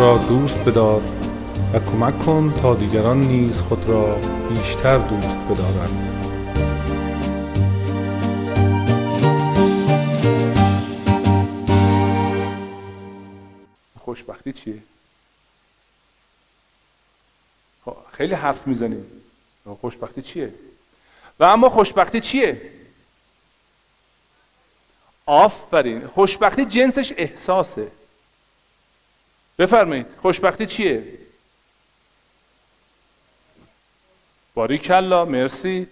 را دوست بدار و کمک کن تا دیگران نیز خود را بیشتر دوست بدارند خوشبختی چیه؟ خب، خیلی حرف می‌زنیم خوشبختی چیه؟ و اما خوشبختی چیه؟ آفرین خوشبختی جنسش احساسه بفرمایید خوشبختی چیه؟ باری کلا مرسی.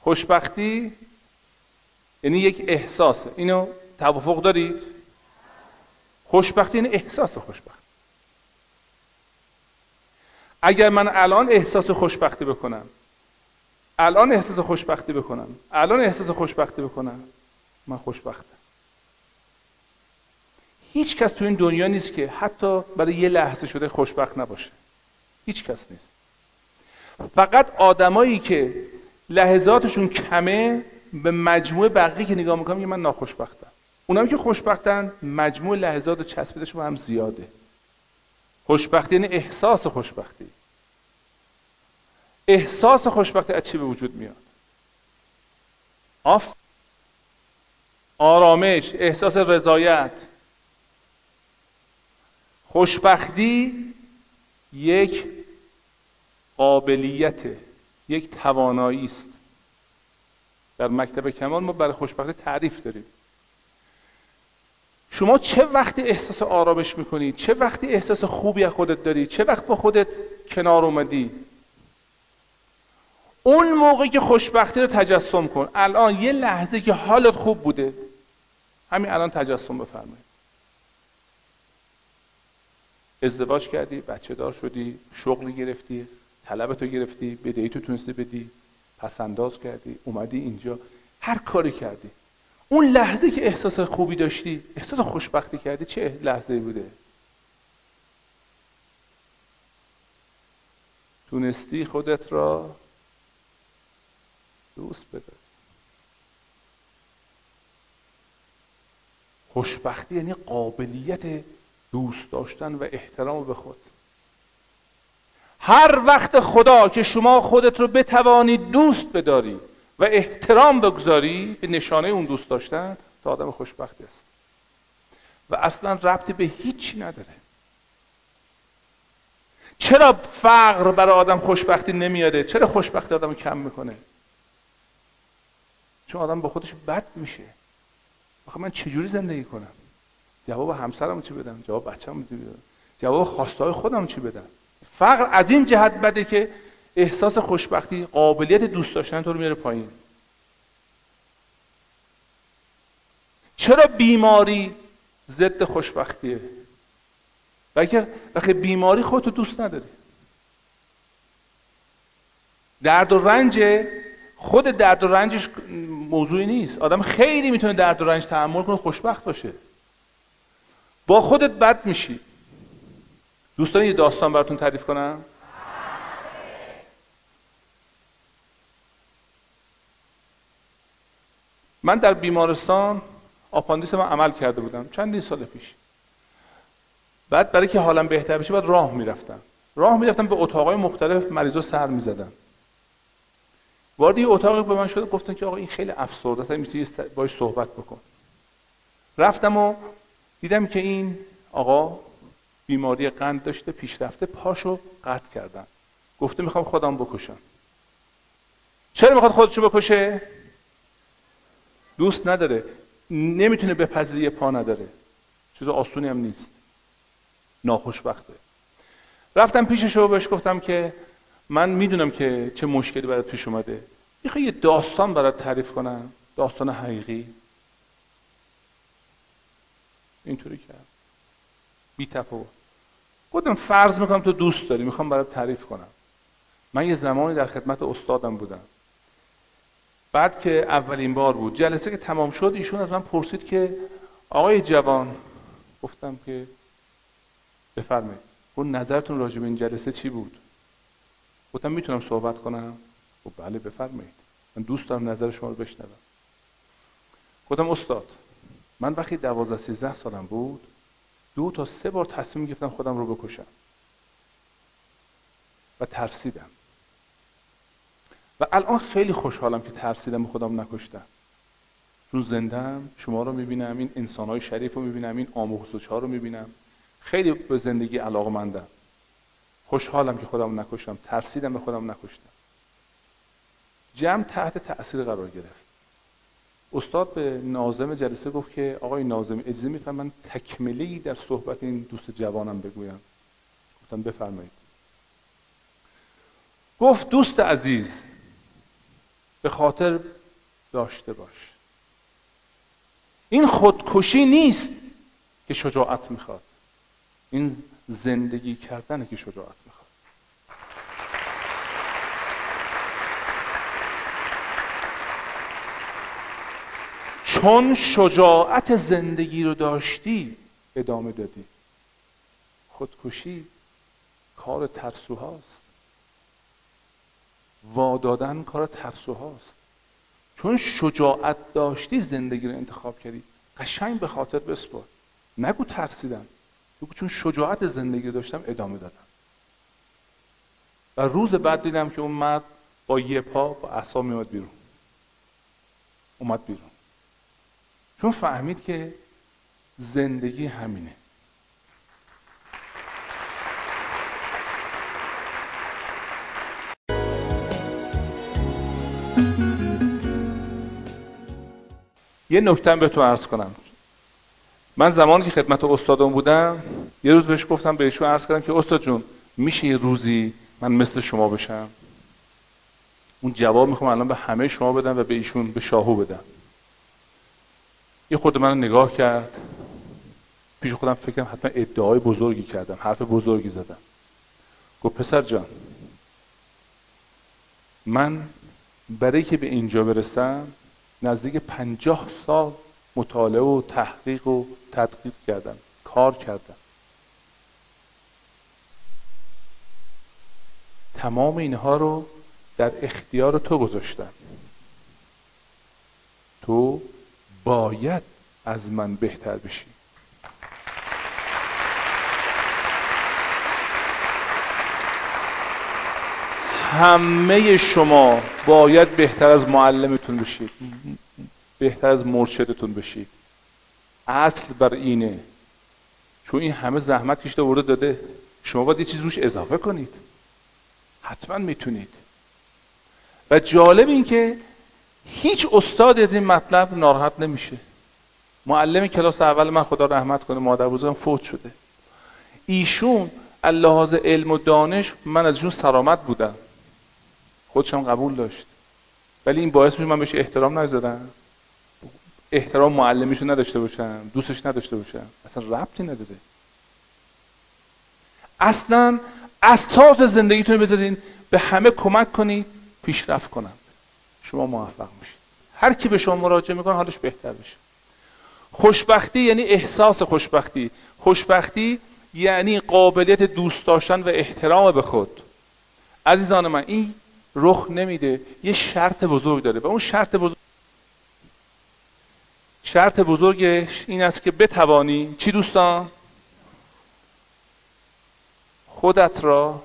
خوشبختی؟ یعنی یک احساسه اینو توافق دارید؟ خوشبختی یعنی احساس خوشبختی اگر من الان احساس خوشبختی بکنم الان احساس خوشبختی بکنم الان احساس خوشبختی بکنم من خوشبختم. هیچ کس تو این دنیا نیست که حتی برای یه لحظه شده خوشبخت نباشه. هیچ کس نیست. فقط آدمایی که لحظاتشون کمه به مجموع بقیه که نگاه می‌کنم من ناخوشبختم. اونم که خوشبختن مجموع لحظات و چسبیدشون هم زیاده. خوشبختی یعنی احساس خوشبختی. احساس خوشبختی از چی به وجود میاد؟ آف آرامش احساس رضایت. خوشبختی یک قابلیت یک توانایی است. در مکتب کمال ما برای خوشبختی تعریف داریم. شما چه وقتی احساس آرامش می‌کنی؟ چه وقتی احساس خوبی از خودت داری؟ چه وقت با خودت کنار اومدی؟ اون موقعی که خوشبختی رو تجسم کن. الان یه لحظه که حالت خوب بوده. همین الان تجسم بفرمایید. ازدواج کردی بچه دار شدی شغل گرفتی طلبتو گرفتی بدهی تو تونستی بدی پس انداز کردی اومدی اینجا هر کاری کردی. اون لحظه که احساس خوبی داشتی احساس خوشبختی کردی چه لحظه بوده؟ تونستی خودت را دوست بده خوشبختی یعنی قابلیت دوست داشتن و احترام به خود. هر وقت خدا که شما خودت رو بتوانی دوست بداری و احترام بگذاری به نشانه اون دوست داشتن تا آدم خوشبختی است. و اصلا ربطی به هیچی نداره. چرا فقر برای آدم خوشبختی نمیاره؟ چرا خوشبختی آدم کم می‌کنه؟ چون آدم با خودش بد میشه. آخه من چجوری زندگی کنم؟ جواب همسرم چی بدم؟ جواب بچه‌م چی بدم؟ جواب خواستهای خودم چی بدم؟ فقر از این جهت بده که احساس خوشبختی قابلیت دوست داشتن تو رو میاره پایین. چرا بیماری ضد خوشبختیه؟ بلکه بیماری خودتو دوست نداری. درد و رنج خود درد و رنجش موضوعی نیست. آدم خیلی می‌تونه درد و رنج تحمل کنه خوشبخت باشه. با خودت بد میشی. دوستان یه داستان براتون تعریف کنم. من در بیمارستان آپاندیس من عمل کرده بودم. چندین سال پیش. بعد برای که حالم بهتر بشه بعد راه می‌رفتم. راه می‌رفتم به اتاقای مختلف مریضا سر می‌زدم وارد یه اتاقی به من شده گفتن که آقا این خیلی افسرده است می‌تونی باش صحبت بکن. رفتم و دیدم که این آقا بیماری قند داشته پیشرفته پاشو قطع کردن. گفته می‌خوام خودم بکشم. چرا می‌خواد خودشو بکشه؟ دوست نداره. نمی‌تونه بپذیره پا نداره. چیز آسونی هم نیست. ناخوشبخته. رفتم پیشش رو بهش گفتم که من می‌دونم که چه مشکلی برات پیش اومده. می‌خوای یه داستان برات تعریف کنم؟ داستان حقیقی. اینطوری کرد. بی تفاوت. گفتم فرض می‌کنم تو دوست داری می‌خوام برات تعریف کنم. من یه زمانی در خدمت استادم بودم. بعد که اولین بار بود جلسه که تمام شد ایشون از من پرسید که آقای جوان گفتم که بفرمایید اون نظرتون راجع به این جلسه چی بود؟ گفتم می‌تونم صحبت کنم؟ گفت بله بفرمایید. من دوست دارم نظر شما رو بشنوم. گفتم استاد من وقتی دوازده سیزده سالم بود دو تا سه بار تصمیم گرفتم خودم رو بکشم. و ترسیدم. و الان خیلی خوشحالم که ترسیدم خودم نکشتم. چون زندم شما رو می‌بینم این انسانهای شریف رو می‌بینم این آموزش ها رو می‌بینم. خیلی به زندگی علاقه مندم خوشحالم که خودم نکشتم ترسیدم به خودم نکشتم. جمع تحت تأثیر قرار گرفت. استاد به نازم جلسه گفت که آقای نازم اجازه میفهم من تکمله در صحبت این دوست جوانم بگویم. گفتم بفرمایید. گفت دوست عزیز به خاطر داشته باش. این خودکشی نیست که شجاعت می‌خواد. این زندگی کردنه که شجاعت می‌خواد چون شجاعت زندگی رو داشتی ادامه دادی. خودکشی کار ترسوهاست. وادادن کار ترسوهاست. چون شجاعت داشتی زندگی رو انتخاب کردی. قشنگ به خاطر بسپر نگو ترسیدم. بگو چون شجاعت زندگی داشتم ادامه دادم. و روز بعد دیدم که اون مرد با یه پا با اصلا میاد بیرون. اومد بیرون. چون فهمید که زندگی همینه. یه نکته به تو عرض کنم. من زمانی که خدمت استادم بودم یه روز بهش گفتم به ایشون عرض کردم که استاد جون میشه یه روزی من مثل شما بشم؟ اون جواب می‌خوام الان به همه شما بدم و به ایشون به شاهو بدم. یه خود من نگاه کرد. پیش خودم فکرم حتما ادعای بزرگی کردم حرف بزرگی زدم. گفت پسر جان من برای که به اینجا برسم نزدیک پنجاه سال مطالعه و تحقیق و تدقیق کردم کار کردم. تمام اینها رو در اختیار تو گذاشتم. تو باید از من بهتر بشی. همه شما باید بهتر از معلمتون بشید. بهتر از مرشدتون بشید. اصل بر اینه. چون این همه زحمت کشته ورده داده شما باید یه چیز روش اضافه کنید. حتما می‌تونید. و جالب این که هیچ استاد از این مطلب ناراحت نمیشه. معلم کلاس اول من خدا رحمت کنه مادر بزرگم فوت شده. ایشون اللحاظ علم و دانش من از ایشون سرامت بودم. خودشم قبول داشت. ولی این باعث میشه من بهش احترام نذارم. احترام معلمیشو نداشته باشم دوستش نداشته باشم. اصلا ربطی نداره. اصلا اساس زندگیتون بذارین به همه کمک کنید پیشرفت کنند شما موفق میشید هر کی به شما مراجعه می‌کنه حالش بهتر بشه خوشبختی یعنی احساس خوشبختی. خوشبختی یعنی قابلیت دوست داشتن و احترام به خود. عزیزان من این رخ نمیده. یه شرط بزرگ داره و اون شرط بزرگ شرط بزرگش این است که بتوانی چی دوستان؟ خودت را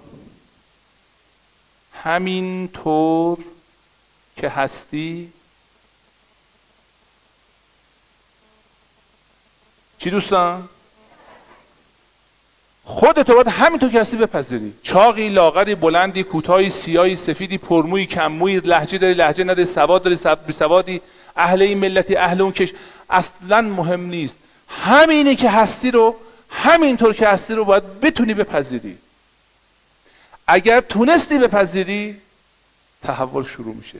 همین طور که هستی چی دوستان؟ خودتو باید همینطور که هستی بپذیری. چاقی لاغری بلندی کوتاهی سیاهی سفیدی پرموی کمموی لحجه داری لحجه نداری سواد داری بی سوادی اهل این ملتی اهل اون کش. اصلا مهم نیست. همینه که هستی رو همینطور که هستی رو باید بتونی بپذیری. اگر تونستی بپذیری تحول شروع میشه.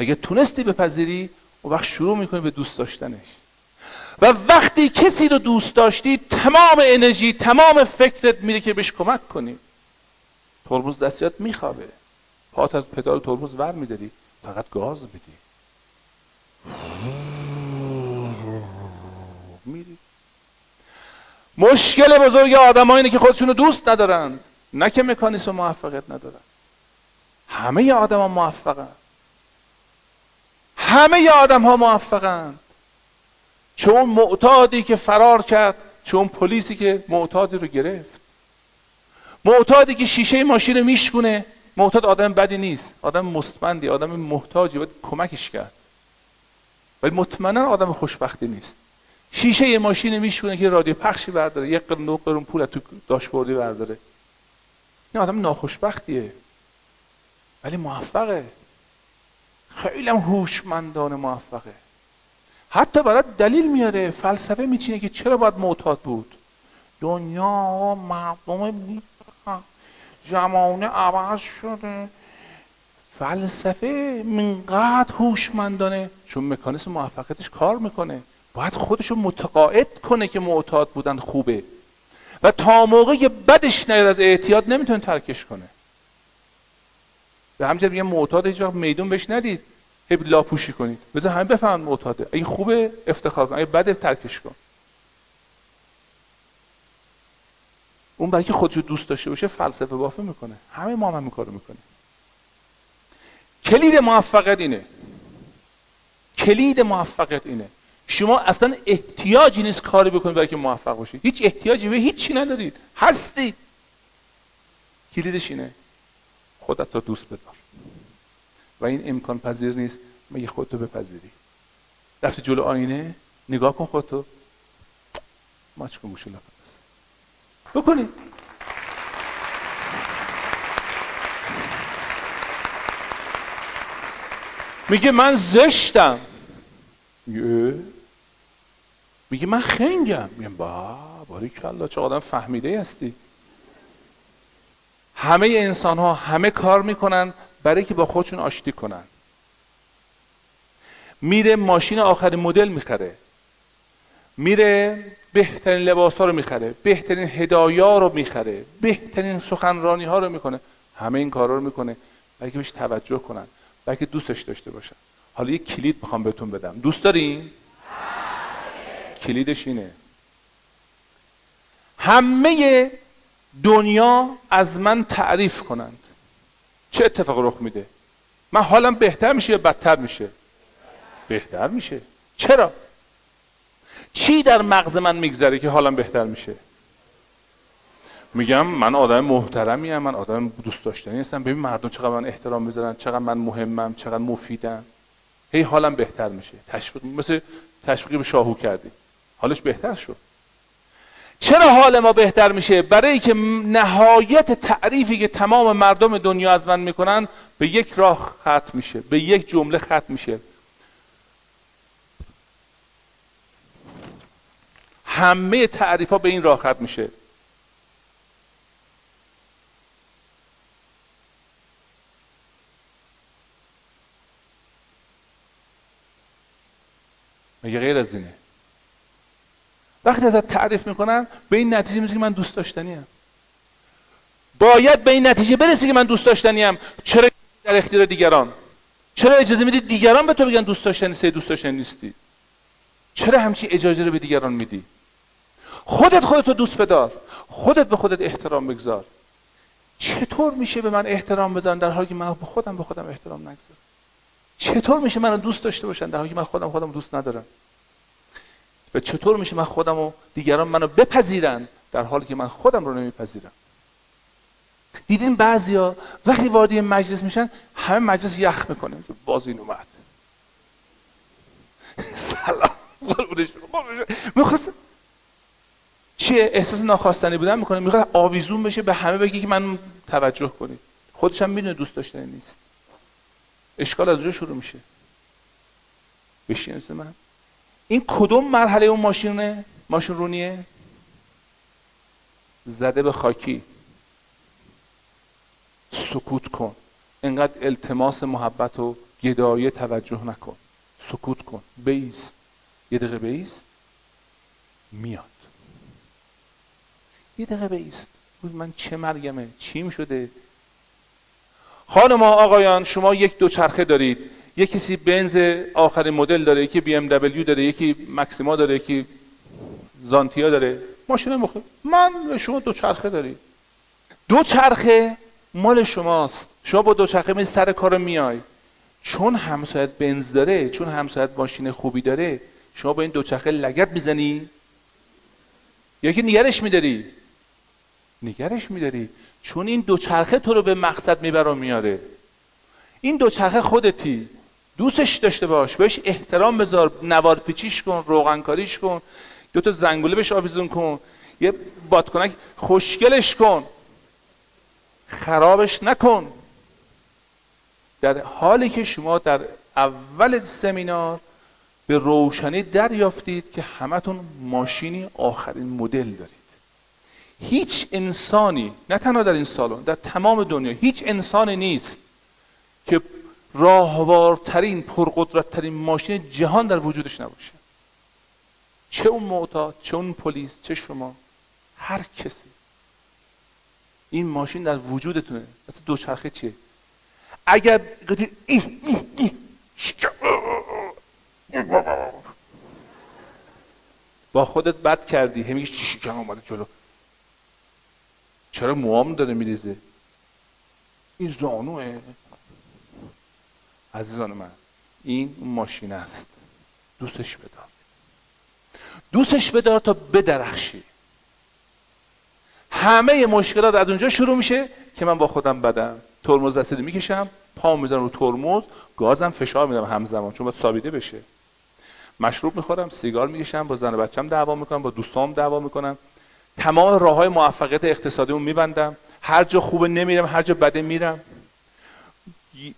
اگر تونستی بپذیری اون وقت شروع می‌کنی به دوست داشتنش. و وقتی کسی رو دوست داشتی تمام انرژی تمام فکرت میره که بهش کمک کنی. ترمز دستیات میخوابه. پات از پدال ترمز ور میداری فقط گاز بدی. میری. مشکل بزرگ آدم اینه که خودشونو دوست ندارند نه که مکانیسم موفقیت ندارن. همه آدم ها موفقن. همه آدم ها موفقن. چون معتادی که فرار کرد چون پلیسی که معتادی رو گرفت. معتادی که شیشه ماشین رو میشکونه معتاد آدم بدی نیست. آدم مستمندی آدم محتاجی باید کمکش کرد. ولی مطمئنا آدم خوشبختی نیست. شیشه ماشین میشونه که رادیو پخشی برداره یک قرن دو قرن پول تو داشبوردی برداره. این آدم ناخوشبختیه. ولی موفقه. خیلی هوشمندانه موفقه. حتی برای دلیل میاره فلسفه میچینه که چرا باید معتاد بود. دنیا مردم زمانه عوض شده. فلسفه منقدر هوشمندانه. چون مکانیسم موفقیتش کار می‌کنه. باید خودشو متقاعد کنه که معتاد بودن خوبه. و تا موقع بدش نیاد از اعتیاد نمی‌تونه ترکش کنه. به همجرد میگم معتاد هیچ وقت میدون بهش ندید. هی لاپوشی کنید. بذار همه بفهمن معتاده. این خوبه؟ افتخار کن. اگه بده ترکش کن. اون برای که خودشو دوست داشته باشه فلسفه بافه می‌کنه. همه ما هم همین کارو می‌کنیم. کلید موفقیت اینه. کلید موفقیت اینه. شما اصلا احتیاجی نیست کاری بکنید برای که موفق باشید. هیچ احتیاجی به هیچی ندارید. هستید. کلیدش اینه. خودت رو دوست بدار. و این امکان پذیر نیست. مگه خودتو بپذیری؟ رفتی جلو آینه؟ نگاه کن خودتو. ماچ کن گوش بکنید میگه من زشتم. میگه من خنگم. میگم با باری کلا چه آدم فهمیده هستی؟ همه انسان ها همه کار می‌کنن برای که با خودشون آشتی کنن. میره ماشین آخرین مدل می‌خره. میره بهترین لباس ها رو می‌خره بهترین هدایا رو می‌خره بهترین سخنرانی ها رو می‌کنه. همه این کارا رو می‌کنه برای که بهش توجه کنن برای که دوستش داشته باشن. حالا یک کلید می‌خوام بهتون بدم. دوست دارین؟ کلیدش اینه. همه دنیا از من تعریف کنند. چه اتفاق رخ میده؟ من حالم بهتر میشه یا بدتر میشه؟ بهتر میشه. چرا؟ چی در مغز من میگذره که حالم بهتر میشه؟ میگم من آدم محترمی هم من آدم دوست داشتنی هستم. ببین مردم چقدر من احترام می‌ذارن چقدر من مهمم چقدر مفیدم. هی حالم بهتر میشه. تشویق مثل تشویقی به شاهو کردی. حالش بهتر شد. چرا حال ما بهتر میشه؟ برای که نهایت تعریفی که تمام مردم دنیا از من می‌کنن به یک راه ختم میشه به یک جمله ختم میشه. همه تعریف ها به این راه ختم میشه. مگه غیر از اینه؟ وقتی ازت تعریف می‌کنن به این نتیجه می‌رسی که من دوست داشتنی هم. باید به این نتیجه برسی که من دوست داشتنی هم. چرا در اختیار دیگران؟ چرا اجازه میدی دیگران به تو بگن دوست داشتنی سه دوست داشتنی نیستی؟ چرا همچی اجازه رو به دیگران میدی؟ خودت خودت رو دوست بدار. خودت به خودت احترام بگذار. چطور میشه به من احترام بذارن در حالی که من به خودم به خودم احترام نگذارم؟ چطور میشه منو دوست داشته باشن در حالی که من خودم خودم دوست ندارم؟ و چطور میشه من خودم و دیگران منو بپذیرن در حالی که من خودم رو نمیپذیرم؟ دیدین بعضیا وقتی وارد مجلس میشن همه مجلس یخ می‌کنه. باز این اومد. سلام. می‌خواست چیه؟ احساس ناخواستنی بودن می‌کنه؟ می‌خواد آویزون بشه به همه بگی که من توجه کنید خودش هم می‌دونه دوست داشتنی نیست. اشکال از اونجا شروع میشه. بشین من. این کدوم مرحله اون ماشینه؟ ماشین رونیه؟ زده به خاکی. سکوت کن. انقدر التماس محبت و گدایی توجه نکن. سکوت کن. بیست یه دقیقه بیست میاد. یه دقیقه بیست من چه مرگمه؟ چیم شده؟ خانم آقایان شما یک دوچرخه دارید. یک کسی بنز آخرین مدل داره یکی بی ام دبلیو داره یکی مکسیما داره یکی زانتیا داره. ماشین مخ من شما دو چرخه دارید دو چرخه مال شماست. شما با دو چرخه می سر کار میای. چون همسایت بنز داره چون همسایت ماشین خوبی داره شما با این دو چرخه لگت می‌زنی. یکی نگرش میداری. نگرش میداری. چون این دوچرخه تو رو به مقصد می‌بره و میاره. این دوچرخه خودتی. دوستش داشته باش بهش احترام بذار نوار پیچیش کن روغنکاریش کن دو تا زنگوله بهش آویزون کن یه بادکنک خوشگلش کن خرابش نکن. در حالی که شما در اول سمینار به روشنی دریافتید که همتون ماشینی آخرین مدل دارید. هیچ انسانی نه تنها در این سالن در تمام دنیا هیچ انسانی نیست که راهوارترین پرقدرتترین ماشین جهان در وجودش نباشه. چه اون معتاد چه اون پلیس چه شما هر کسی. این ماشین در وجودتونه. مثل دوچرخه چیه؟ اگر با خودت بد کردی. همیگه چی شکم آمده جلو. چرا موام داره میریزه؟ این زانوه. عزیزان من این ماشین است. دوستش بدار. دوستش بدار تا بدرخشی. همه مشکلات از اونجا شروع میشه که من با خودم بدم. ترمز دستی می‌کشم پا می‌ذارم رو ترمز گازم فشار میدم همزمان چون باید ثابته بشه. مشروب می‌خورم سیگار می‌کشم با زن و بچم دعوا می‌کنم با دوستام دعوا می‌کنم. تمام راه های موفقیت اقتصادی میبندم. هر جا خوبه نمیرم هر جا بده میرم.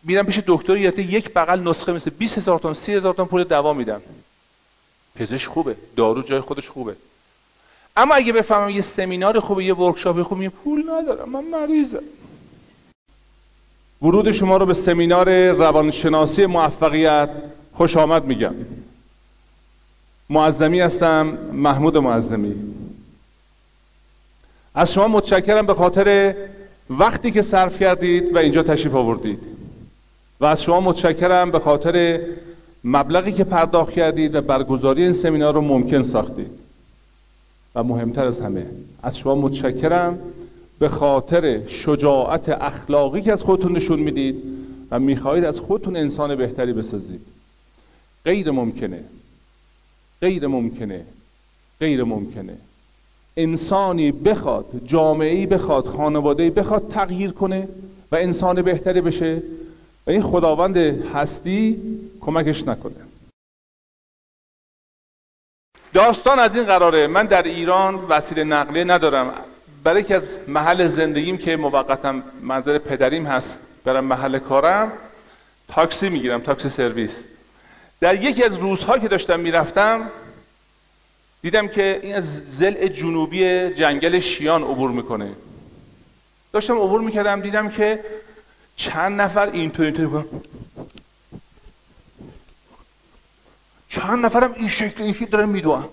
میرم پیش دکتر یک بغل نسخه مثل 20 هزار تومان 30 هزار تومان پول دوا میدم. پزشک خوبه دارو جای خودش خوبه. اما اگه بفهمم یه سمینار خوبه یه ورکشاپ خوبه پول ندارم من مریضم. ورود شما رو به سمینار روانشناسی موفقیت خوش آمد میگم. معظمی هستم محمود معظمی. از شما متشکرم به خاطر وقتی که صرف کردید و اینجا تشریف آوردید. و از شما متشکرم به خاطر مبلغی که پرداخت کردید و برگزاری این سمینار رو ممکن ساختید. و مهمتر از همه از شما متشکرم به خاطر شجاعت اخلاقی که از خودتون نشون می‌دید و می‌خواهید از خودتون انسان بهتری بسازید. غیر ممکنه غیر ممکنه غیر ممکنه. انسانی بخواد جامعه بخواد خانواده بخواد تغییر کنه و انسان بهتری بشه. و این خداوند هستی کمکش نکنه. داستان از این قراره. من در ایران وسیله نقلیه ندارم. برای که از محل زندگیم که موقتا منظر پدریم هست برم محل کارم تاکسی می‌گیرم تاکسی سرویس. در یکی از روزها که داشتم می‌رفتم دیدم که این از زل جنوبی جنگل شیان عبور می‌کنه. داشتم عبور می‌کردم دیدم که چند نفر اینطور اینطور چند نفرم این شکل این دارن میدوان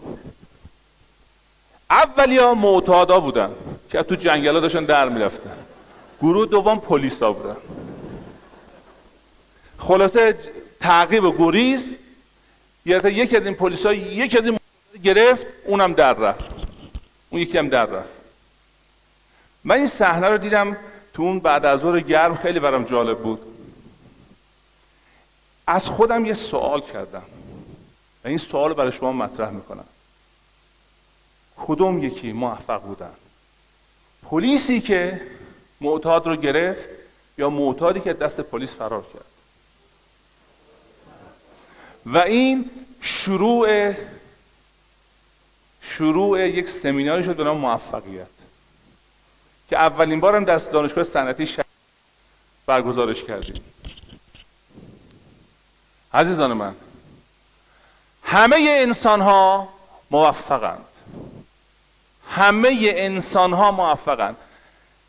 اولیا معتادا بودن که تو جنگل ها داشتن در می‌رفتن. گروه دوم پلیس ها بودن. خلاصه تعقیب و گریز یکی از این پلیس ها یکی از این گرفت اونم در رفت. اون یکی هم در رفت. من این صحنه رو دیدم تو اون بعد از ظهر گرم خیلی برام جالب بود. از خودم یه سوال کردم. و این سوال برای شما مطرح می‌کنم. کدوم یکی موفق بودن؟ پلیسی که معتاد رو گرفت یا معتادی که دست پلیس فرار کرد؟ و این شروع شروع یک سمیناری شد به نام موفقیت. که اولین بارم در دانشگاه صنعتی شهر برگزارش کردیم. عزیزان من همه انسان ها موفقند. همه انسان ها موفقند.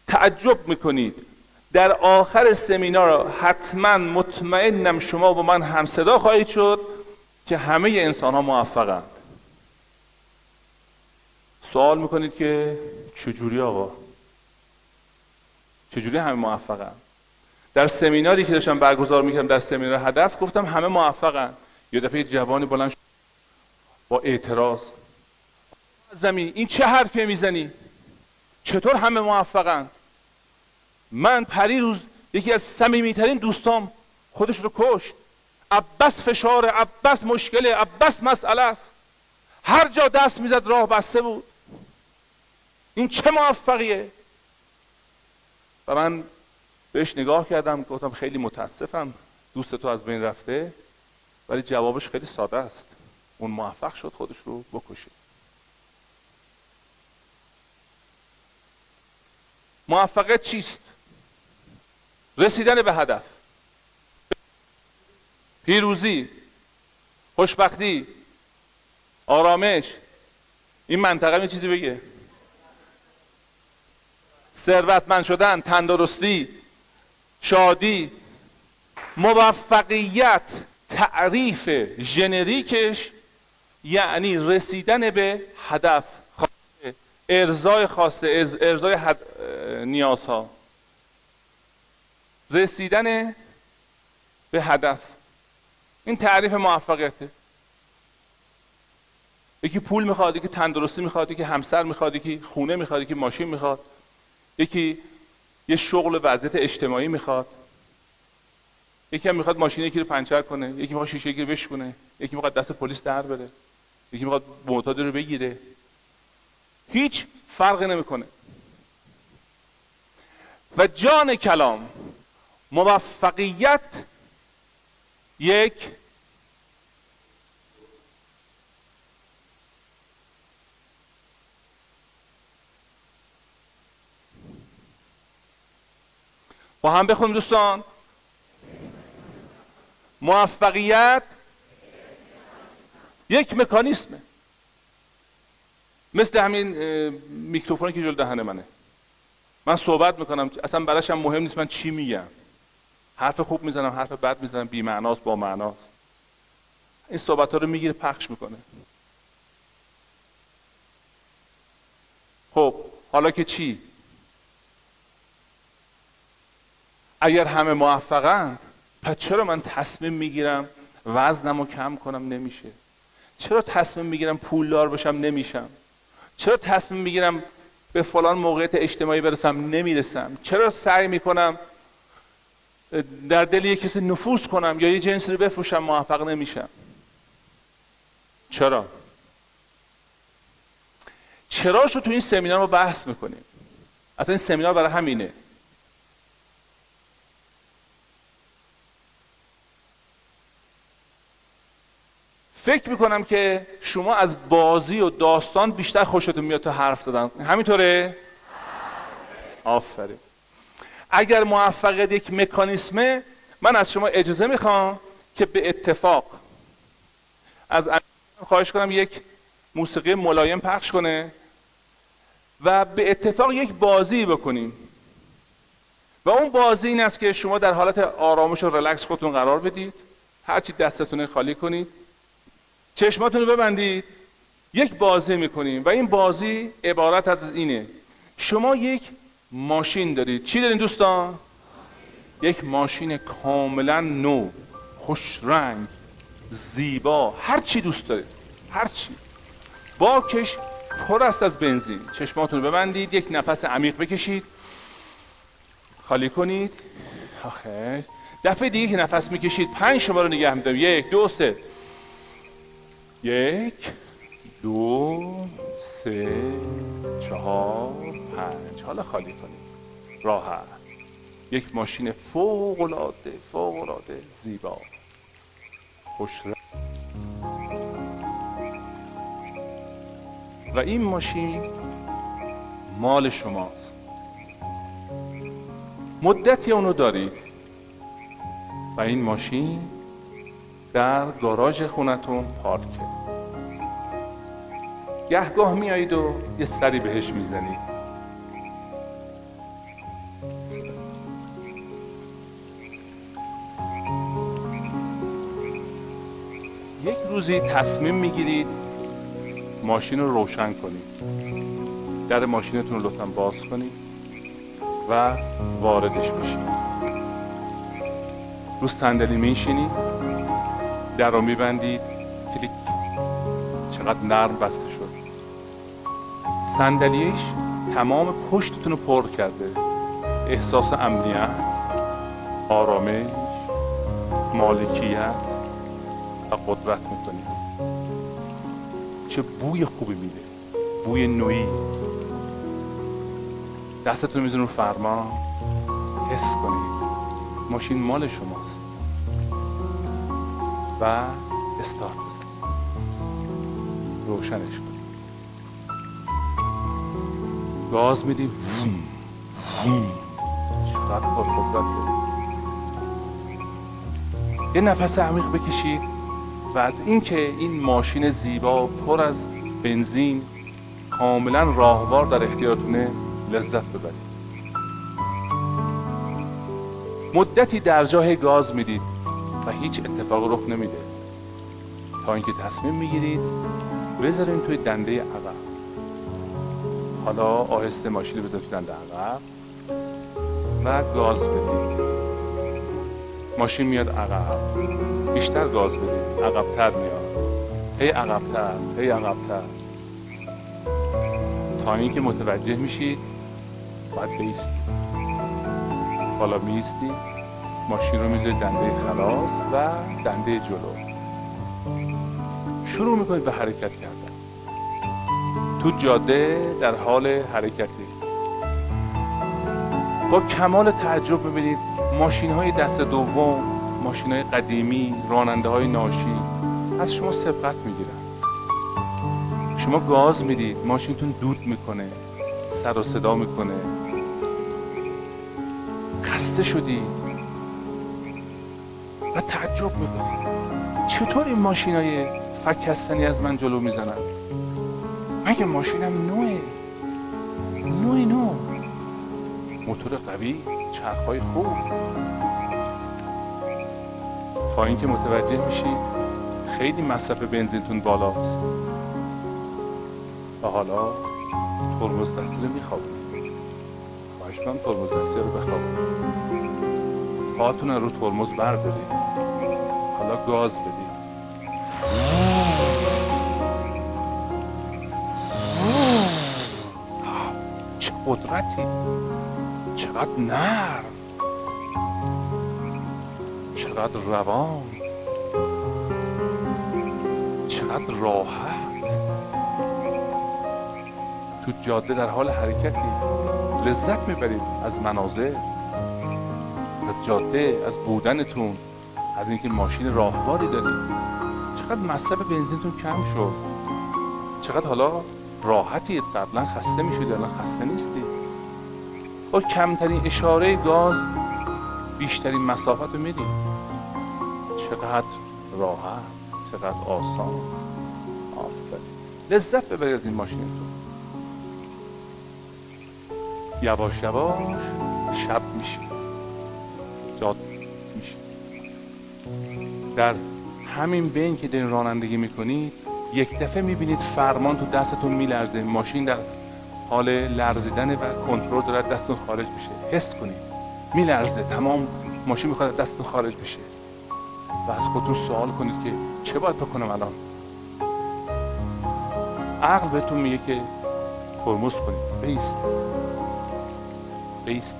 تعجب می‌کنید. در آخر سمینار حتما مطمئنم شما با من هم صدا خواهید شد که همه انسان ها موفقند. سوال می‌کنید که چجوری آقا؟ چجوری همه موفقن؟ در سمیناری که داشتم برگزار می‌کردم در سمینار هدف گفتم همه موفقن. یه دفعه جوانی بلند با اعتراض. زمین این چه حرفی می‌زنی؟ چطور همه موفقن؟ من پری روز یکی از صمیمیترین دوستام خودش رو کشت. عباس فشار عباس مشکله عباس مسئله است. هر جا دست می‌زد راه بسته بود. این چه موفقیه؟ من بهش نگاه کردم گفتم خیلی متاسفم دوست تو از بین رفته ولی جوابش خیلی ساده است. اون موفق شد خودش رو بکشه. موفقیت چیست؟ رسیدن به هدف. پیروزی خوشبختی آرامش. این منطقه می چیزی بگه؟ ثروتمند شدن تندرستی شادی موفقیت تعریف ژنریکش یعنی رسیدن به هدف ارزای خواسته ارزای حد... نیازها. رسیدن به هدف. این تعریف موفقیته. یکی پول می‌خواد یکی تندرستی می‌خواد یکی همسر می‌خواد یکی خونه می‌خواد یکی ماشین می‌خواد. یکی یه شغل وضعیت اجتماعی می‌خواد. یکی هم می‌خواد ماشین یکی رو پنچر کنه یکی می‌خواد شیشه رو بشکنه یکی می‌خواد دست پلیس در بره یکی می‌خواد معتاد رو بگیره. هیچ فرقی نمی‌کنه. و جان کلام موفقیت یک با هم بخونیم دوستان. موفقیت یک مکانیسمه. مثل همین میکروفونی که جلو دهن منه. من صحبت می‌کنم اصلا براش هم مهم نیست من چی میگم. حرف خوب می‌زنم حرف بد می‌زنم بی معناست با معناست. این صحبت ها رو می‌گیره پخش می‌کنه. خب حالا که چی؟ اگر همه موفقند پس چرا من تصمیم می‌گیرم وزنم رو کم کنم؟ نمیشه. چرا تصمیم می‌گیرم پولدار بشم؟ نمیشم. چرا تصمیم می‌گیرم به فلان موقعیت اجتماعی برسم؟ نمی‌رسم. چرا سعی می‌کنم در دل یک کسی نفوذ کنم یا یه جنسی رو بفروشم؟ موفق نمیشم. چرا؟ چراش رو تو این سمینار ما بحث می‌کنیم. اصلا این سمینار برای همینه. فکر می‌کنم که شما از بازی و داستان بیشتر خوشتون میاد تو حرف زدن. همینطوره؟ آفرین. اگر موفقیت یک مکانیسمه من از شما اجازه می‌خوام که به اتفاق از خواهش کنم یک موسیقی ملایم پخش کنه و به اتفاق یک بازی بکنیم. و اون بازی این است که شما در حالت آرامش و رلکس خودتون قرار بدید. هرچی دستتون خالی کنید. چشماتون رو ببندید. یک بازی می‌کنیم و این بازی عبارت از اینه. شما یک ماشین دارید. چی دارین دوستان؟ یک ماشین کاملا نو خوش رنگ زیبا. هر چی دوست دارید. هر چی. باکش پر است از بنزین. چشماتون رو ببندید. یک نفس عمیق بکشید. خالی کنید. آخه. دفعه دیگه که نفس می‌کشید. پنج شما رو نگه میدم یک دو سه. یک دو سه چهار پنج. حالا خالی کنید راحت. یک ماشین فوق العاده فوق العاده زیبا. خوش و این ماشین مال شماست. مدتی اونو دارید. و این ماشین در گاراژ خونتون پارکه گهگاه میایید و یه سری بهش می‌زنید. یک روزی تصمیم می‌گیرید ماشین رو روشن کنید. در ماشینتون رو لطفا باز کنید و واردش بشید. رو صندلی میشینید در رو میبندید. کلیک. چقدر نرم بسته شد. صندلیش تمام پشتتون رو پر کرده. احساس امنیت آرامش مالکیت و قدرت می‌کنید. چه بوی خوبی میده. بوی نوعی. دستتون می‌زنید رو فرمان. حس کنید. ماشین مال شماست و استارت بزنید روشنش کنید گاز میدیم. چقدر پرقدرت یه نفس عمیق بکشید و از اینکه این ماشین زیبا پر از بنزین کاملا راهوار در اختیارتونه لذت ببرید. مدتی در جای گاز می‌دید. و هیچ اتفاق رخ نمیده. تا اینکه تصمیم می‌گیرید بذارین توی دنده عقب. حالا آهسته ماشین رو بذارید دنده عقب و گاز بدید. ماشین میاد عقب. بیشتر گاز بدید. عقبتر میاد. هی عقبتر هی عقبتر. تا اینکه متوجه میشید باید بیستید. حالا میستید ماشین رو می‌ذارید دنده خلاص و دنده جلو. شروع می‌کنید به حرکت کردن. تو جاده در حال حرکتی. با کمال تعجب می‌بینید ماشین های دست دوم ماشین های قدیمی راننده های ناشی از شما سبقت می‌گیرن. شما گاز می‌دید ماشینتون دود می‌کنه سر و صدا می‌کنه. خسته شدی و تعجب می‌کنید چطور این ماشین های فکستنی از من جلو می‌زنن؟ مگه ماشینم نوه نوه نو. موتور قوی چرخهای خوب. تا اینکه متوجه میشید خیلی مصرف بنزینتون بالاست. و حالا ترمز دستی رو میخوابونید خواهش کنم ترمز دستی رو بخوابونید پاتون رو ترمز بردارید. گاز بدید چه قدرتی؟ چقدر نرم. چقدر روان. چقدر راحت. تو جاده در حال حرکتی. لذت می‌برید از مناظر از جاده از بودنتون. از اینکه ماشین راهواری دارید چقدر مصرف بنزینتون کم شد. چقدر حالا راحتید قبلا خسته میشید الان خسته نیستید با کمترین اشاره گاز بیشترین مسافت رو می‌دید چقدر راحت چقدر آسان. آفرین. لذت ببرید از این ماشینتون. یواش یواش شب میشه. جاد میشه در همین بین که دارین رانندگی می‌کنید یک دفعه می‌بینید فرمان تو دستتون میلرزه ماشین در حال لرزیدن و کنترل داره دستتون خارج میشه. حس کنید. میلرزه تمام ماشین می‌خواد دستتون خارج بشه. و از خودتون سوال کنید که چه باید بکنم الان؟ عقل بهتون میگه که ترمز کنید. بیست. بیست.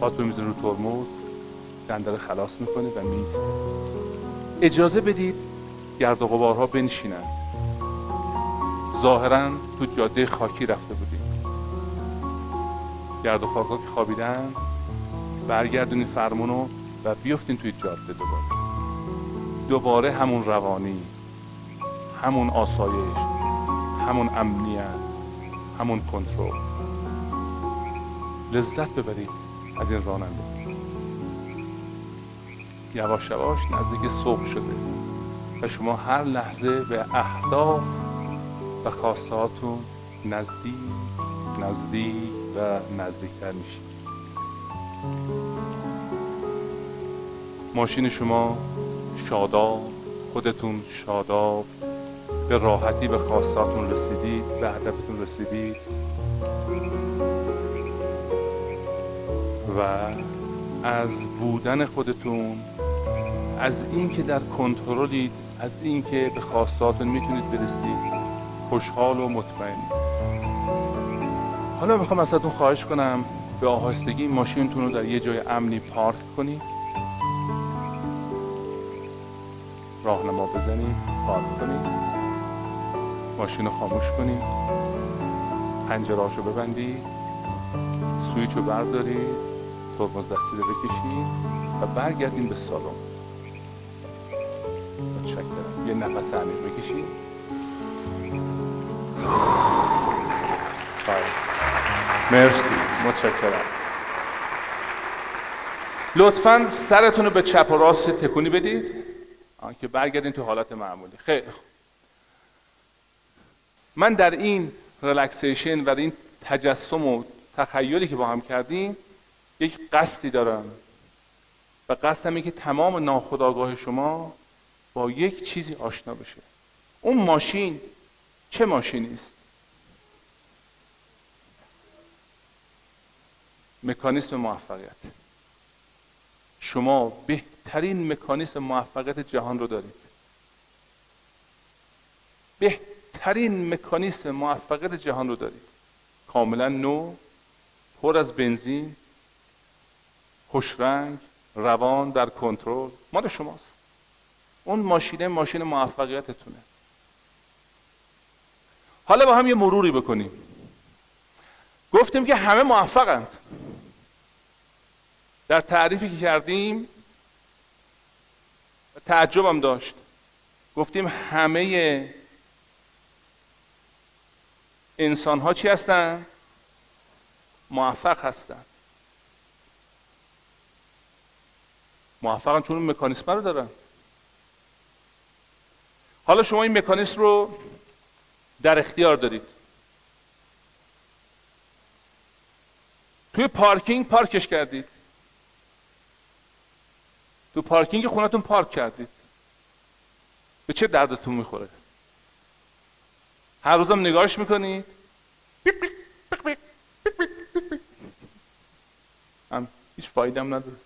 پاتون می‌زنه رو ترمز. دنده خلاص می‌کنه و میست اجازه بدید گرد و غبارها بنشینن. ظاهرا تو جاده خاکی رفته بودیم. گرد و خاکا که خوابیدن برگردونید فرمونو و بیفتین توی جاده دوباره. دوباره همون روانی همون آسایش همون امنیت همون کنترل. لذت ببرید از این راننده یواش یواش نزدیک صبح شده و شما هر لحظه به اهداف و خواستهاتون نزدیک نزدیک و نزدیکتر میشید. ماشین شما شاداب خودتون شاداب به راحتی به خواستاتون رسیدید به هدفتون رسیدید و از بودن خودتون از اینکه در کنترلید از اینکه به خواستاتون می‌تونید برسید خوشحال و مطمئن. حالا می‌خوام ازتون خواهش کنم به آهستگی ماشینتون رو در یه جای امنی پارک کنید. راهنما بزنید پارک کنید. ماشین رو خاموش کنید. پنجرهاشو ببندید. سویچ رو بردارید. ترمز دستی رو بکشید و برگردین به سالن. متشکرم. یه نفس عمیق بکشید بله. مرسی. متشکرم. لطفا سرتون رو به چپ و راست تکونی بدید. که برگردین تو حالت معمولی. خیلی من در این ریلکسیشن و این تجسم و تخیلی که با هم کردیم یک قصدی دارم. و قصدم اینه که تمام ناخودآگاه شما با یک چیزی آشنا بشه. اون ماشین چه ماشینی است؟ مکانیسم موفقیت. شما بهترین مکانیسم موفقیت جهان رو دارید. بهترین مکانیسم موفقیت جهان رو دارید. کاملا نو پر از بنزین خوشرنگ روان در کنترل. مال شماست. اون ماشینه ماشین موفقیتتونه. حالا با هم یه مروری بکنیم. گفتیم که همه موفقند. در تعریفی که کردیم تعجبم داشت. گفتیم همه انسان ها چی هستن؟ موفق هستن. موفقن چون اون مکانیسم رو دارن. حالا شما این مکانیسم رو در اختیار دارید. توی پارکینگ پارکش کردید. تو پارکینگ خونتون پارک کردید. به چه دردتون می‌خوره؟ هر روزم نگاهش می‌کنید. هم هیچ فایده هم نداره.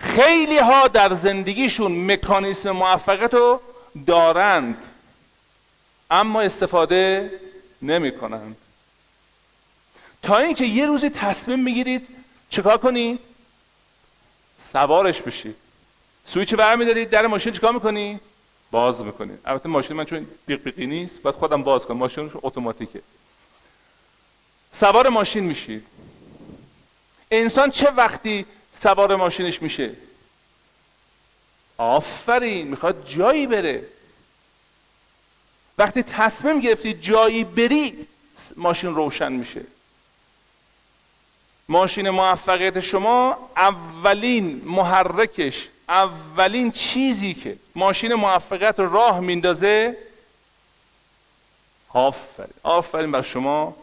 خیلی ها در زندگیشون مکانیسم موفقیت رو دارند اما استفاده نمی کنند تا اینکه یه روزی تصمیم می‌گیرید چیکار کنید سوارش بشید سویچ برمیدارید در ماشین چیکار می‌کنید باز می‌کنید البته ماشین من چون بیق بیقی نیست باید خودم باز کنم. ماشین اتوماتیکه. سوار ماشین میشید انسان چه وقتی سوار ماشینش میشه. آفرین می‌خواد جایی بره. وقتی تصمیم گرفتی جایی بری ماشین روشن میشه. ماشین موفقیت شما اولین محرکش اولین چیزی که ماشین موفقیت راه میندازه. آفرین آفرین بر شما.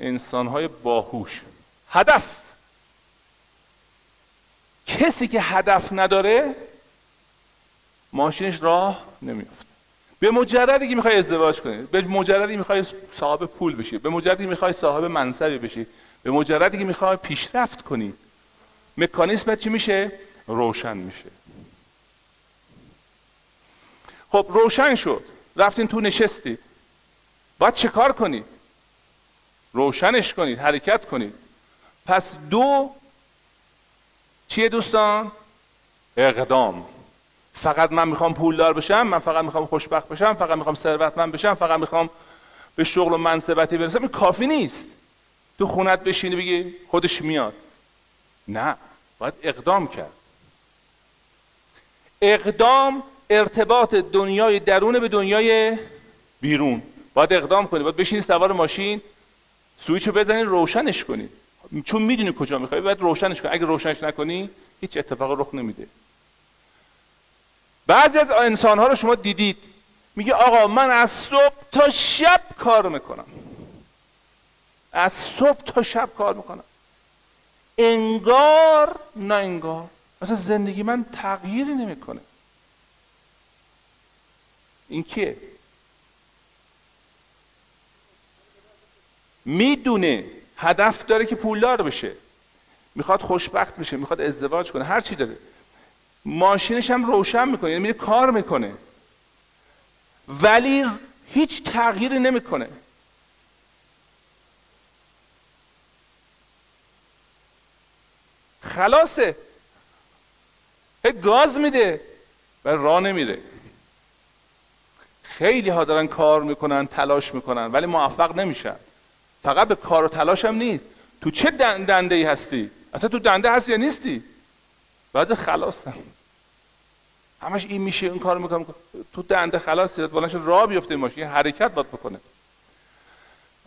انسانهای باهوش. هدف. کسی که هدف نداره ماشینش راه نمیافته. به مجردی که می‌خوای ازدواج کنی به مجردی می‌خوای صاحب پول بشی به مجردی می‌خوای صاحب منصبی بشی به مجردی که می‌خوای پیشرفت کنی مکانیسم چی میشه؟ روشن میشه. خب روشن شد. رفتین تو نشستید باید چه کار کنید روشنش کنید حرکت کنید پس دو چیه دوستان؟ اقدام. فقط من می‌خوام پولدار بشم من فقط می‌خوام خوشبخت بشم فقط می‌خوام ثروتمند بشم فقط می‌خوام به شغل و منصبتی برسم. این کافی نیست. تو خونت بشینی بگی خودش میاد. نه باید اقدام کرد. اقدام ارتباط دنیای درون به دنیای بیرون. باید اقدام کنی باید بشینی سوار ماشین سویچ رو بزنی روشنش کنی. چون می‌دونی کجا می‌خوای باید روشنش کنی. اگه روشنش نکنی هیچ اتفاق رخ نمیده. بعضی از انسان ها رو شما دیدید. میگه آقا من از صبح تا شب کار می‌کنم. از صبح تا شب کار می‌کنم. انگار نه انگار. مثلا زندگی من تغییری نمی‌کنه. این کیه؟ می‌دونه. هدف داره که پولدار بشه. می‌خواد خوشبخت بشه می‌خواد ازدواج کنه هر چی داره. ماشینش هم روشن می‌کنه یعنی میره کار می‌کنه. ولی هیچ تغییری نمی‌کنه. خلاصه. گاز میده و راه نمیره. خیلی ها دارن کار می‌کنن تلاش می‌کنن ولی موفق نمیشن. فقط به کار و تلاش هم نیست. تو چه دنده ای هستی؟ اصلا تو دنده هستی یا نیستی؟ بعضی خلاصم همش این میشه این کار می‌کنم. تو دنده خلاصی بلنش راه بیفته ماشین حرکت باید بکنه.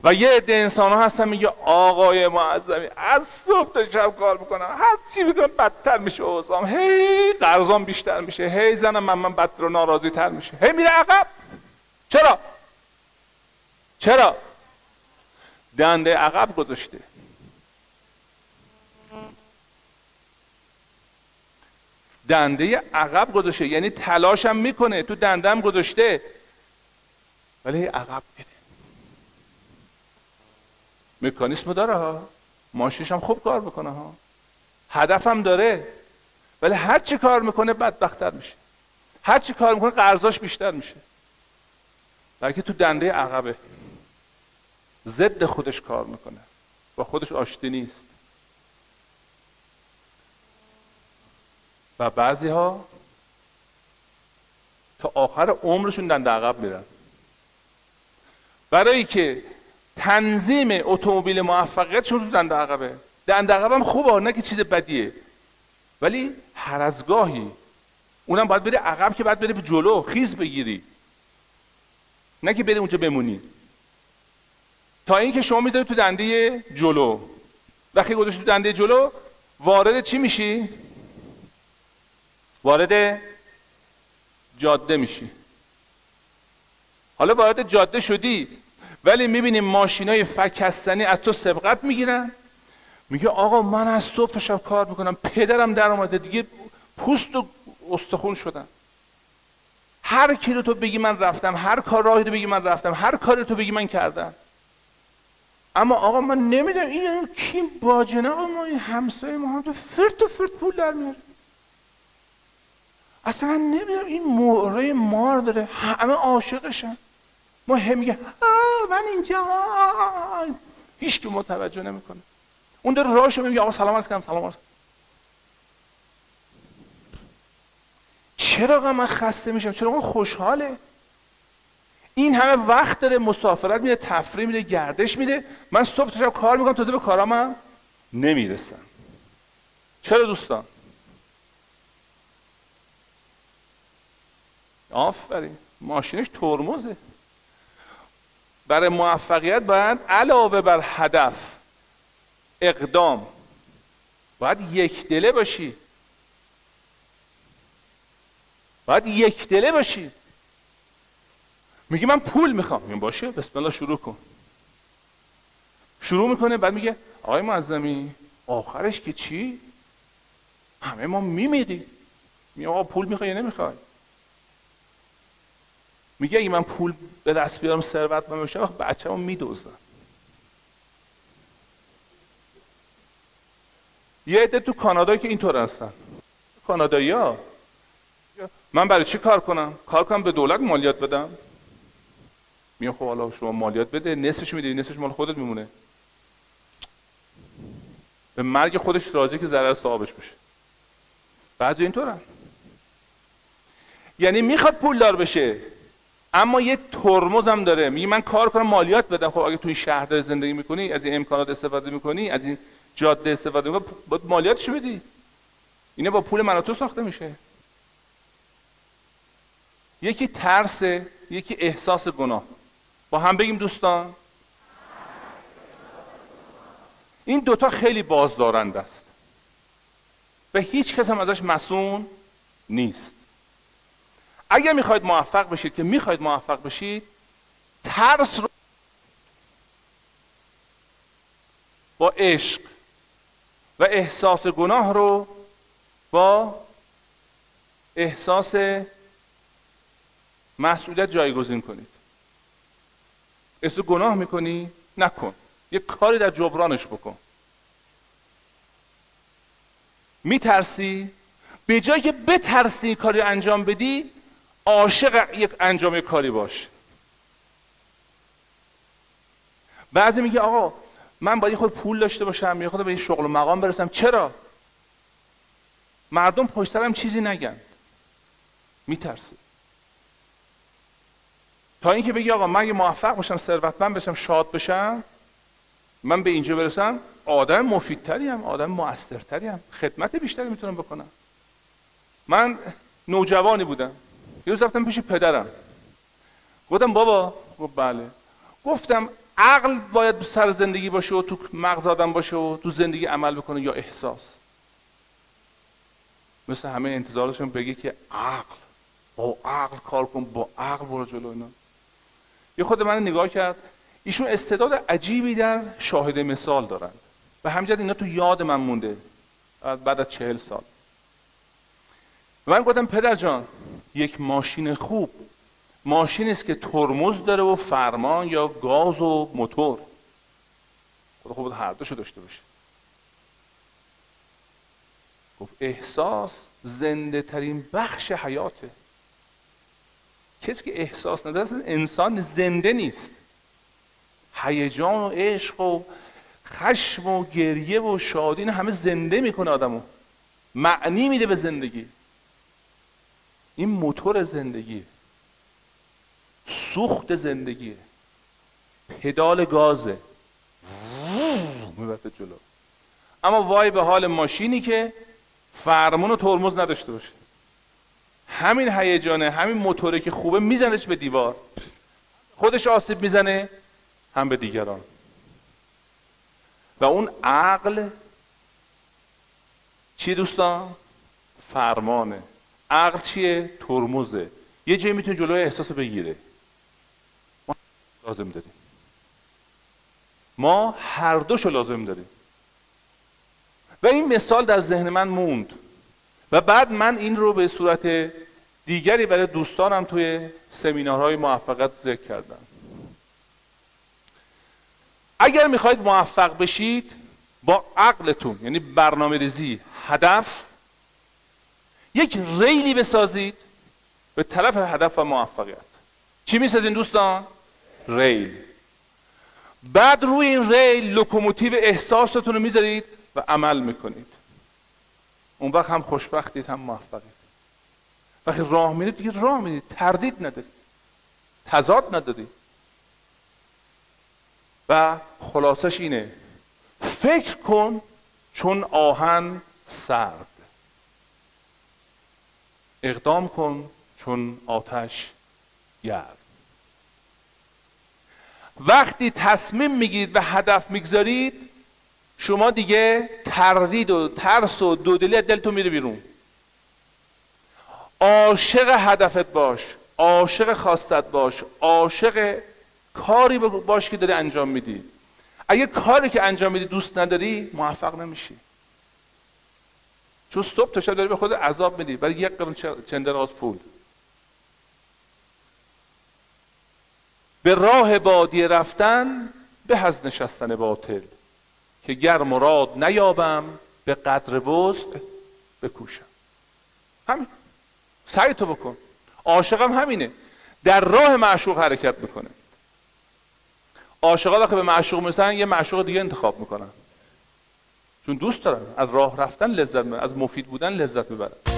و یه عده انسان ها هستن میگه آقای معظمی از صبح تا شب کار می‌کنم. هر چی می‌کنم بدتر میشه اوزام هی قرضام بیشتر میشه. هی زنم من من بد رو ناراضی تر میشه. هی میره عقب. چرا؟ چرا؟ دنده عقب گذاشته. دنده عقب گذاشته. یعنی تلاشم می‌کنه. تو دندم گذاشته. ولی عقب میره. مکانیسم داره ها. ماشینش هم خوب کار می‌کنه ها. هدفم داره. ولی هر چی کار می‌کنه بدبختتر میشه. هر چی کار می‌کنه قرضاش بیشتر میشه. بلکه تو دنده عقبه. ضد خودش کار می‌کنه با خودش آشتی نیست. و بعضی ها تا آخر عمرشون دنده عقب میرن. برای که تنظیم اتومبیل موفقیتشون تو دنده عقبه. دنده عقب هم خوبه نه که چیز بدیه. ولی هر از گاهی اونم باید بری عقب که باید بری به جلو خیز بگیری. نه که بری اونجا بمونی. تا اینکه شما می‌ذاری تو دنده جلو. وقتی گذاشتی تو دنده جلو وارد چی میشی؟ وارد جاده میشی. حالا وارد جاده شدی ولی می‌بینیم ماشین های فکستنی از تو سبقت می‌گیرن. میگه آقا من از صبح تا شب کار می‌کنم. پدرم در آمده دیگه پوست و استخون شدم هر کی رو تو بگی من رفتم هر کار راهی رو بگی من رفتم هر کاری تو بگی من کردم. اما آقا من نمی‌دونم این کی باجنه آقا ما این همسایه ما هم فرت و فرت پول در میاره؟ اصلا من نمی‌دونم این موره مار داره. همه عاشقشن. ما هم میگه من اینجا هیچ که متوجه نمی‌کنه. اون داره راهشو میگه آقا سلام علیکم سلام علیکم چرا من خسته میشم؟ چرا من خوشحاله؟ این همه وقت داره مسافرت میده تفریح میده گردش میده. من صبح تا کار می‌کنم تازه به کارام نمی‌رسم. چرا دوستان؟ آفرین ماشینش ترمزه. برای موفقیت باید علاوه بر هدف اقدام باید یک دله باشی. باید یک دله باشی. میگه من پول می‌خوام. میگم باشه بسم الله شروع کن. شروع می‌کنه بعد میگه آقای معظمی آخرش که چی؟ همه ما میمیریم. میگه آقا پول می‌خوای نمی‌خوای؟ میگه اگه من پول به دست بیارم ثروت من بشم بچه هم میدوزن. یه عده تو کانادا که اینطور هستن. کانادایی ها من برای چی کار کنم؟ کار کنم به دولت مالیات بدم؟ میگم خب حالا شما مالیات بده نصفش میدی نصفش مال خودت میمونه. به مرگ خودش راضی که ضرر صاحبش بشه بعضی اینطورن یعنی می‌خواد پولدار بشه اما یه ترمز هم داره. میگه من کار کنم مالیات بدم. خب اگه توی شهر داری زندگی می‌کنی از این امکانات استفاده می‌کنی از این جاده استفاده می‌کنی باید مالیاتشو بدی. اینه با پول من تو ساخته میشه. یکی ترس یکی احساس گناه. با هم بگیم دوستان. این دوتا خیلی بازدارنده است. و هیچ کس هم ازش مسئول نیست. اگر می‌خواید موفق بشید که می‌خواید موفق بشید ترس رو با عشق و احساس گناه رو با احساس مسئولیت جایگزین کنید. احساس گناه می‌کنی؟ نکن. یه کاری در جبرانش بکن. میترسی؟ به جایی که بترسی کاری انجام بدی عاشق یک انجام کاری باش. بعضی میگه آقا من باید خود پول داشته باشم یه خود به این شغل و مقام برسم. چرا؟ مردم پشترم چیزی نگن. میترسه تا اینکه بگی آقا من اگه موفق باشم ثروتمند بشم شاد بشم من به اینجا برسم آدم مفیدتری هم آدم موثرتری هم خدمت بیشتری می‌تونم بکنم. من نوجوانی بودم. یه روز رفتم پیش پدرم. گفتم بابا گفت بله. گفتم عقل باید سر زندگی باشه و تو مغز آدم باشه و تو زندگی عمل بکنه یا احساس. مثل همه انتظارشون بگه که عقل با عقل کار کن با عقل برو جلو اینا. یه خود من نگاه کرد. ایشون استعداد عجیبی در شاهد مثال دارن. و همجد اینا تو یاد من مونده. بعد از چهل سال. من گفتم پدر جان یک ماشین خوب. ماشینی است که ترمز داره و فرمان یا گاز و موتور. خدا خوب هر دوشو داشته باشه. گفت احساس زنده ترین بخش حیاته. کسی که احساس نداره انسان زنده نیست. هیجان و عشق و خشم و گریه و شادی همه زنده می‌کنه آدمو. معنی میده به زندگی. این موتور زندگی سوخت زندگیه. پدال گازه. میبرده جلو. اما وای به حال ماشینی که فرمون و ترمز نداشته باشه. همین هیجانه همین موتوره که خوبه میزنش به دیوار. خودش آسیب می‌زنه هم به دیگران. و اون عقل چی دوستان؟ فرمانه. عقل چیه؟ ترمزه. یه جایی می‌تونه جلوی احساس بگیره. ما لازم داریم. ما هر دوشو لازم داریم. و این مثال در ذهن من موند. و بعد من این رو به صورت دیگری برای دوستانم توی سمینارهای موفقیت ذکر کردم. اگر می‌خواید موفق بشید با عقلتون یعنی برنامه ریزی هدف یک ریلی بسازید به طرف هدف و موفقیت. چی می‌سازین دوستان؟ ریل. بعد روی این ریل لوکوموتیو احساستون رو می‌ذارید و عمل می‌کنید. اون وقت هم خوشبختید هم موفقید وقتی راه میرید دیگه راه میرید. تردید ندارید. تضاد ندارید. و خلاصش اینه. فکر کن چون آهن سرد. اقدام کن چون آتش گرم. وقتی تصمیم می‌گیرید و هدف می‌گذارید شما دیگه تردید و ترس و دودلی از دلتون میره بیرون. عاشق هدفت باش عاشق خواستت باش عاشق کاری باش که داری انجام میدی. اگه کاری که انجام میدی دوست نداری موفق نمیشی. چون صبح تا شب داری به خود عذاب میدی. برای یک قرن چندر از پول. به راه بادی رفتن به از نشستن باطل. که گر مراد نیابم به قدر وسط بکوشم. همین. سعی تو بکن. عاشقم همینه. در راه معشوق حرکت می‌کنه. عاشقا وقتی به معشوق می‌رسن یه معشوق دیگه انتخاب می‌کنن. چون دوست دارن از راه رفتن لذت می‌برن از مفید بودن لذت می‌برن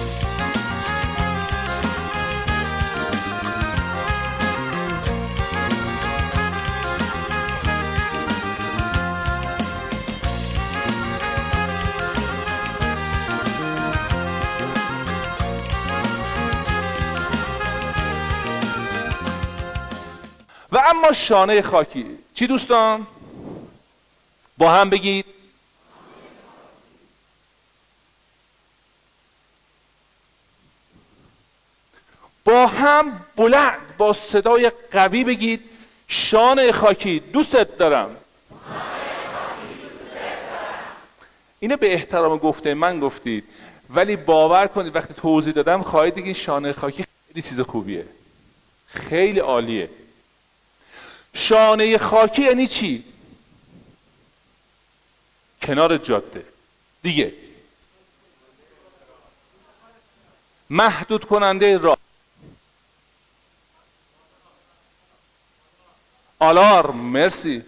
اما شانه خاکی. چی دوستان؟ با هم بگید. با هم بلند با صدای قوی بگید. شانه خاکی دوستت دارم. اینو به احترام گفته من گفتید. ولی باور کنید وقتی توضیح دادم خواهید دیگه شانه خاکی خیلی چیز خوبیه. خیلی عالیه. شانه خاکی یعنی چی؟ کنار جاده. دیگه. محدود کننده راه آلارم مرسی.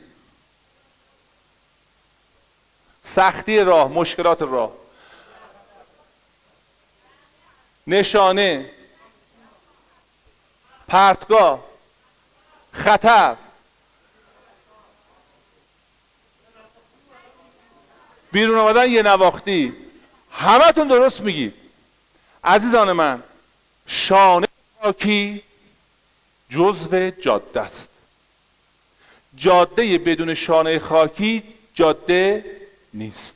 سختی راه مشکلات راه. نشانه. پرتگاه. خطر. بیرون آمدن یه نواختی. همتون درست میگید. عزیزان من شانه خاکی جزو جاده است. جاده بدون شانه خاکی جاده نیست.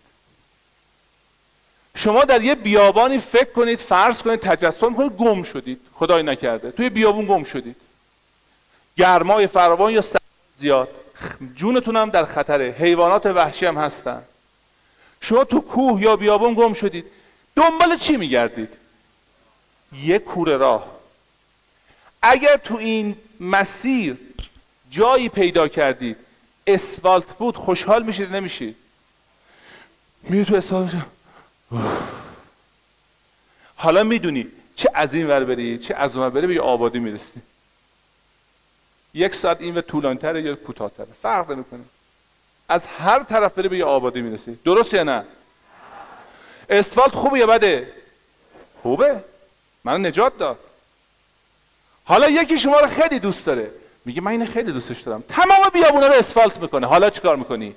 شما در یه بیابانی فکر کنید فرض کنید تجسم کنید گم شدید. خدای نکرده. توی بیابون گم شدید. گرمای فراوان یا سر زیاد. جونتون هم در خطره. حیوانات وحشی هم هستن. شما تو کوه یا بیابون گم شدید. دنبال چی میگردید؟ یه کوره راه. اگر تو این مسیر جایی پیدا کردید اسفالت بود خوشحال میشید نمیشید؟ میره تو اسفالت حالا می‌دونی چه از این ور بری چه از اون ور بری به آبادی می‌رسی. یک ساعت این و طولانیتره یا کوتاهتره. فرق نمی‌کنه. از هر طرف بری به یه آبادی می‌رسی. درست یا نه؟ اسفالت خوبه یا بده؟ خوبه. من نجات داد. حالا یکی شما رو خیلی دوست داره. میگه من اینو خیلی دوستش دارم. تمام بیابونا رو اسفالت می‌کنه. حالا چیکار می‌کنی؟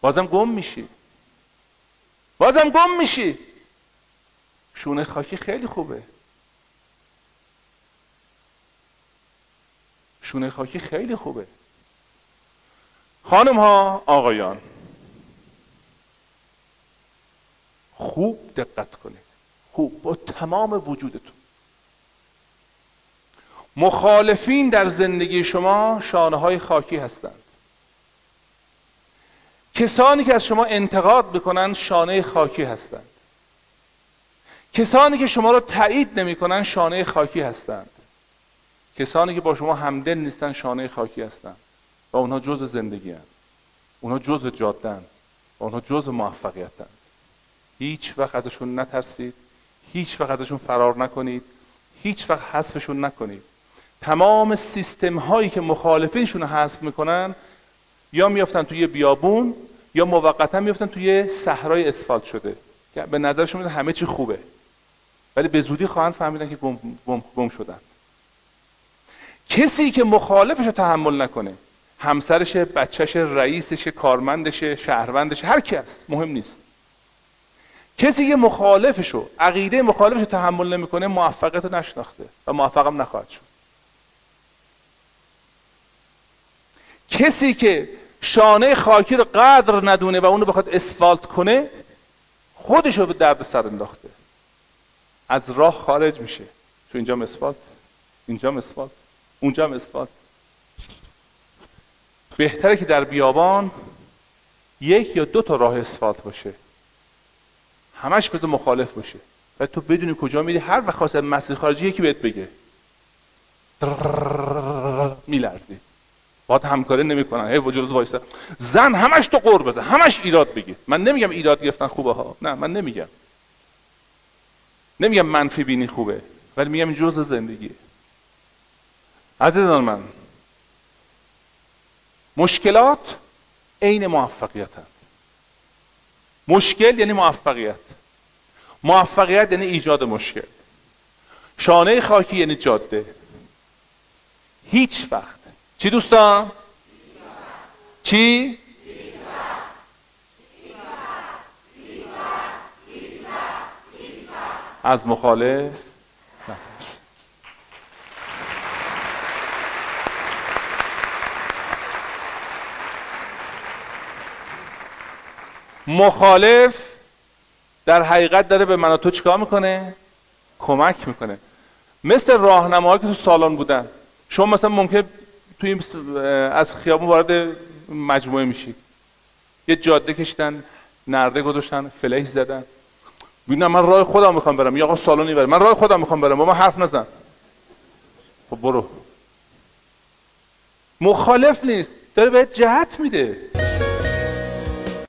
بازم گم میشی. بازم گم میشی. شونه خاکی خیلی خوبه. شونه خاکی خیلی خوبه. خانم ها آقایان. خوب دقت کنید. خوب. با تمام وجودتون. مخالفین در زندگی شما شانه های خاکی هستند. کسانی که از شما انتقاد می‌کنن شانه خاکی هستند. کسانی که شما رو تایید نمی‌کنن شانه خاکی هستند. کسانی که با شما همدل نیستن شانه خاکی هستند. و اونها جز زندگی هستند اونها جز جاده و اونها جز موفقیت هیچ وقت ازشون نترسید. هیچ وقت ازشون فرار نکنید. هیچ وقت حذفشون نکنید. تمام سیستم هایی که مخالفینشون رو حذف می‌کنن یا میافتن توی بیابون یا موقتا میافتن توی صحرای اسفالت شده که به نظرشون میاد همه چی خوبه. ولی به زودی خواهند فهمیدن که گم, گم, گم شدن. کسی که مخالفش رو تحمل نکنه همسرش بچهش رئیسش کارمندش شهروندش هر کی است مهم نیست. کسی که مخالفشو عقیده مخالفش رو تحمل نمی‌کنه موفقیت رو نشناخته و موفقم نخواهد شد. کسی که شانه خاکی رو قدر ندونه و اونو بخواد اسفالت کنه خودش رو به درد سر انداخته. از راه خارج میشه. چون اینجا اسفالت اینجا اسفالت اونجا اسفالت. بهتره که در بیابان یک یا دو تا راه اسفالت باشه. همش بذار مخالف باشه. و تو بدونی کجا میری هر وقت خواست مسیر خارجی یکی بهت بگه. میلرزی. باید همکاری نمی‌کنن. هی وجود وایسته زن همش تو قور بزن. همش ایراد بگی. من نمیگم ایراد گرفتن خوبه ها. نه من نمیگم. نمیگم منفی بینی خوبه. ولی میگم جزء زندگی. عزیزان من مشکلات عین موفقیت هست. مشکل یعنی موفقیت. موفقیت یعنی ایجاد مشکل. شانه خاکی یعنی جاده. هیچ وقت. چی دوستان؟ چی؟ از مخالف؟ مخالف در حقیقت داره به من و تو چیکار می‌کنه؟ کمک می‌کنه. مثل راهنماهایی که تو سالن بودن. شما مثلا ممکن توی از خیابون وارد مجموعه میشی. یه جاده کشیدن نرده گذاشتن فلش زدن. ببینم من راه خودم می‌خوام برم. یا آقا سالونی برم من راه خودم می‌خوام برم. با من حرف نزن. خب برو. مخالف نیست. داره بهت جهت میده.